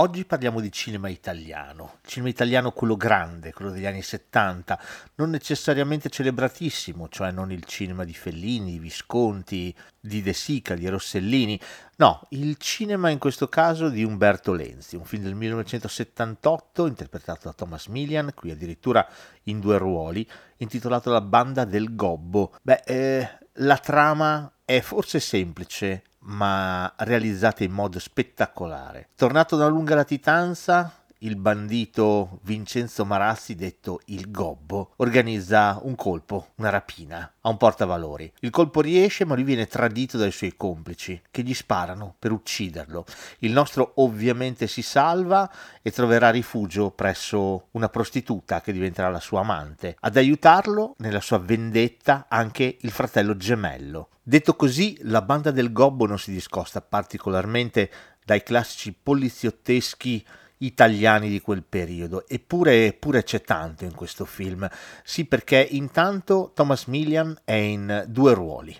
Oggi parliamo di cinema italiano, cinema italiano quello grande, quello degli anni 70, non necessariamente celebratissimo, cioè non il cinema di Fellini, di Visconti, di De Sica, di Rossellini, no, il cinema in questo caso di Umberto Lenzi, un film del 1978 interpretato da Thomas Millian, qui addirittura in due ruoli, intitolato La banda del Gobbo. Beh, eh, la trama è forse semplice, ma realizzate in modo spettacolare. Tornato da lunga latitanza, il bandito Vincenzo Marassi, detto il Gobbo, organizza un colpo, una rapina, a un portavalori. Il colpo riesce, ma lui viene tradito dai suoi complici, che gli sparano per ucciderlo. Il nostro ovviamente si salva e troverà rifugio presso una prostituta che diventerà la sua amante. Ad aiutarlo nella sua vendetta anche il fratello gemello. Detto così, la banda del Gobbo non si discosta particolarmente dai classici poliziotteschi italiani di quel periodo, eppure, eppure c'è tanto in questo film. Sì, perché intanto Thomas Millian è in due ruoli.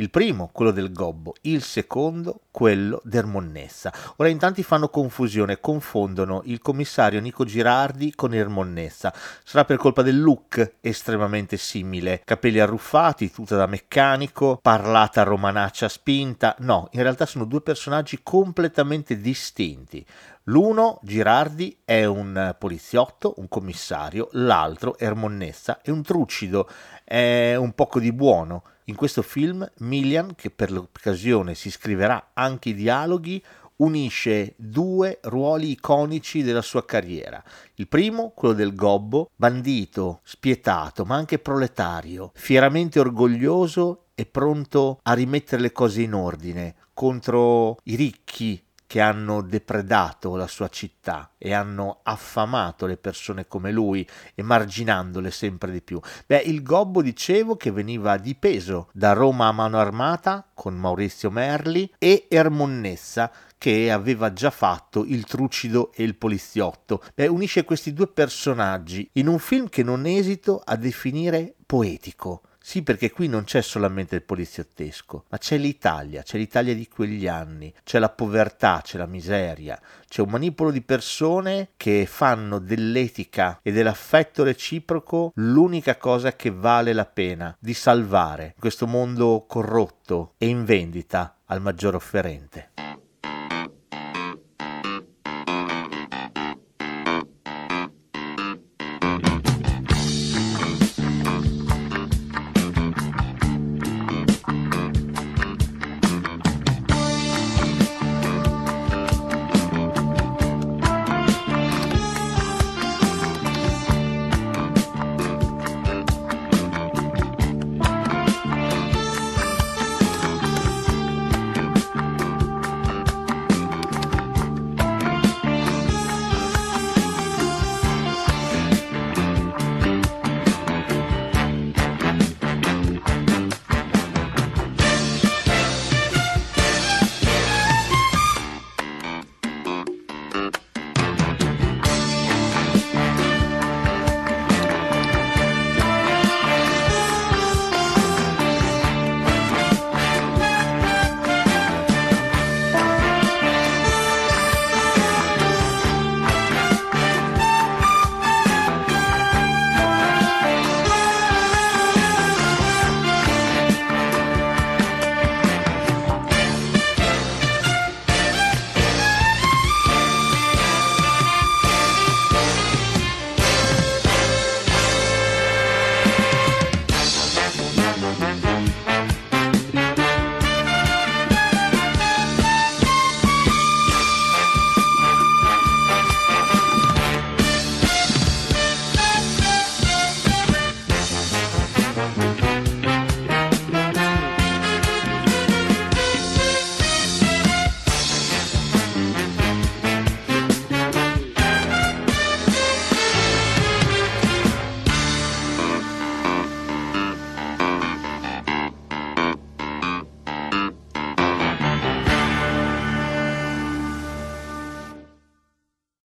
Il primo, quello del Gobbo, il secondo, quello del Monnessa. Ora in tanti fanno confusione, confondono il commissario Nico Girardi con il Monnessa. Sarà per colpa del look estremamente simile, capelli arruffati, tuta da meccanico, parlata romanaccia spinta. No, in realtà sono due personaggi completamente distinti. L'uno, Girardi, è un poliziotto, un commissario, l'altro, Ermonnessa, è un trucido, è un poco di buono. In questo film Millian, che per l'occasione si scriverà anche i dialoghi, unisce due ruoli iconici della sua carriera. Il primo, quello del gobbo, bandito, spietato, ma anche proletario, fieramente orgoglioso e pronto a rimettere le cose in ordine contro i ricchi che hanno depredato la sua città e hanno affamato le persone come lui, emarginandole sempre di più. Beh, il Gobbo dicevo che veniva dipeso da Roma a mano armata con Maurizio Merli e Ermonnessa che aveva già fatto il trucido e il poliziotto. Beh, unisce questi due personaggi in un film che non esito a definire poetico sì, perché qui non c'è solamente il poliziottesco, ma c'è l'Italia, c'è l'Italia di quegli anni, c'è la povertà, c'è la miseria, c'è un manipolo di persone che fanno dell'etica e dell'affetto reciproco l'unica cosa che vale la pena di salvare questo mondo corrotto e in vendita al maggior offerente.